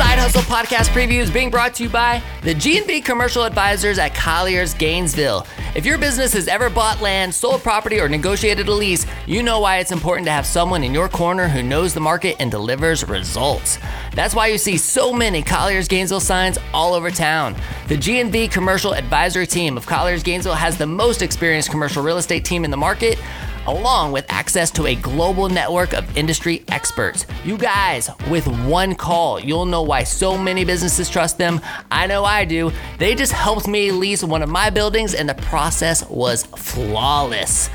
Side Hustle podcast preview is being brought to you by the G&V Commercial Advisors at Colliers Gainesville. If your business has ever bought land, sold property, or negotiated a lease, you know why it's important to have someone in your corner who knows the market and delivers results. That's why you see so many Colliers Gainesville signs all over town. The G&V Commercial Advisory team of Colliers Gainesville has the most experienced commercial real estate team in the market along with access to a global network of industry experts. You guys, with one call, you'll know why so many businesses trust them. I know I do. They just helped me lease one of my buildings, and the process was flawless.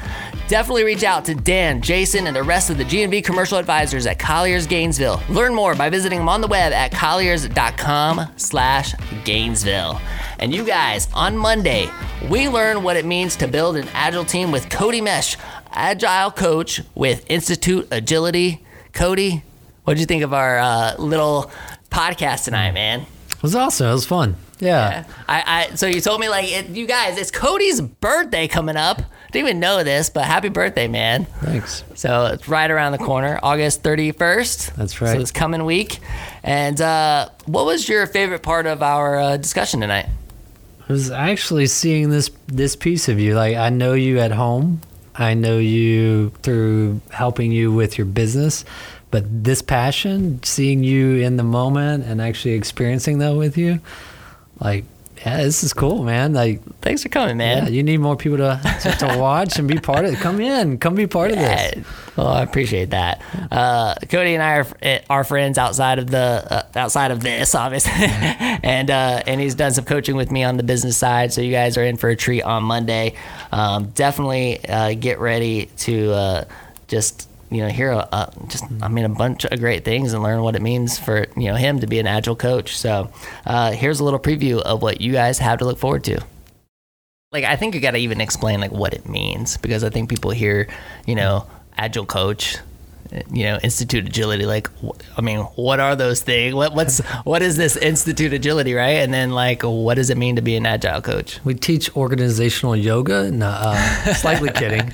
Definitely reach out to Dan, Jason, and the rest of the G&V commercial advisors at Colliers Gainesville. Learn more by visiting them on the web at colliers.com slash Gainesville. And you guys, on Monday, we learn what it means to build an agile team with Cody Mesh, agile coach with Institute Agility. Cody, what'd you think of our uh, little podcast tonight, man? It was awesome. It was fun. Yeah. I, I so you told me like it, you guys, it's Cody's birthday coming up. Didn't even know this, but happy birthday, man! Thanks. So it's right around the corner, August thirty first. That's right. So it's coming week. And uh, what was your favorite part of our uh, discussion tonight? I was actually seeing this this piece of you. Like I know you at home. I know you through helping you with your business, but this passion, seeing you in the moment and actually experiencing that with you, like yeah, this is cool, man. Like Thanks for coming, man. yeah, you need more people to to, watch and be part of it. Come in, come be part of this. Well, I appreciate that. Uh, Cody and I are, eh, are friends outside of the uh, outside of this, obviously, and uh, and he's done some coaching with me on the business side. So you guys are in for a treat on Monday. Um, definitely uh, get ready to uh, just you know hear a, a, just I mean a bunch of great things and learn what it means for you know him to be an agile coach. So uh, here's a little preview of what you guys have to look forward to like I think you got to even explain like what it means because I think people hear, you know, agile coach, you know, institute agility. Like, I mean, what are those things? What what's what is this institute agility, right? And then like, what does it mean to be an agile coach? We teach organizational yoga. No, uh, slightly kidding.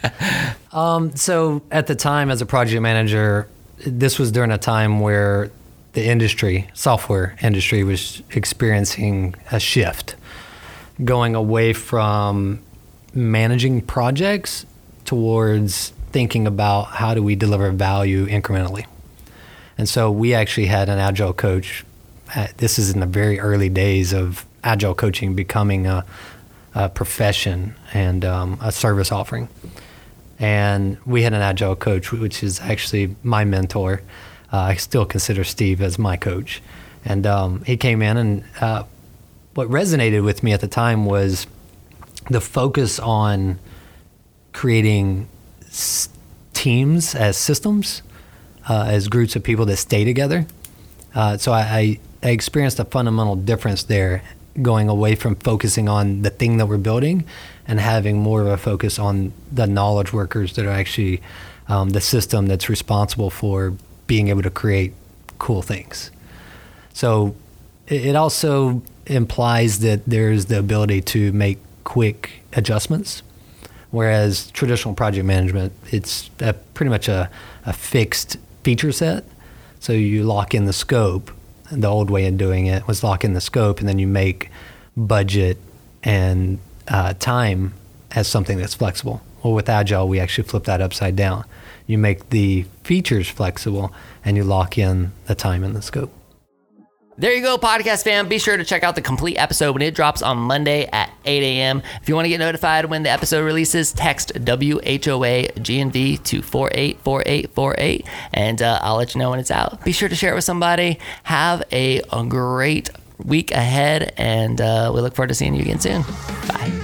Um, so at the time, as a project manager, this was during a time where the industry, software industry, was experiencing a shift, going away from managing projects towards thinking about how do we deliver value incrementally. And so we actually had an agile coach. Uh, this is in the very early days of agile coaching becoming a, a profession and um, a service offering. And we had an agile coach, which is actually my mentor. Uh, I still consider Steve as my coach. And um, he came in, and uh, what resonated with me at the time was the focus on creating teams as systems, uh, as groups of people that stay together. Uh, so I, I, I experienced a fundamental difference there, going away from focusing on the thing that we're building and having more of a focus on the knowledge workers that are actually um, the system that's responsible for being able to create cool things. So it, it also implies that there's the ability to make quick adjustments. Whereas traditional project management, it's a, pretty much a, a fixed feature set. So you lock in the scope. The old way of doing it was lock in the scope, and then you make budget and uh, time as something that's flexible. Well, with Agile, we actually flip that upside down. You make the features flexible, and you lock in the time and the scope. There you go, podcast fam. Be sure to check out the complete episode when it drops on Monday at 8 a.m. If you want to get notified when the episode releases, text WHOA GNV to 484848 and uh, I'll let you know when it's out. Be sure to share it with somebody. Have a, a great week ahead, and uh, we look forward to seeing you again soon. Bye.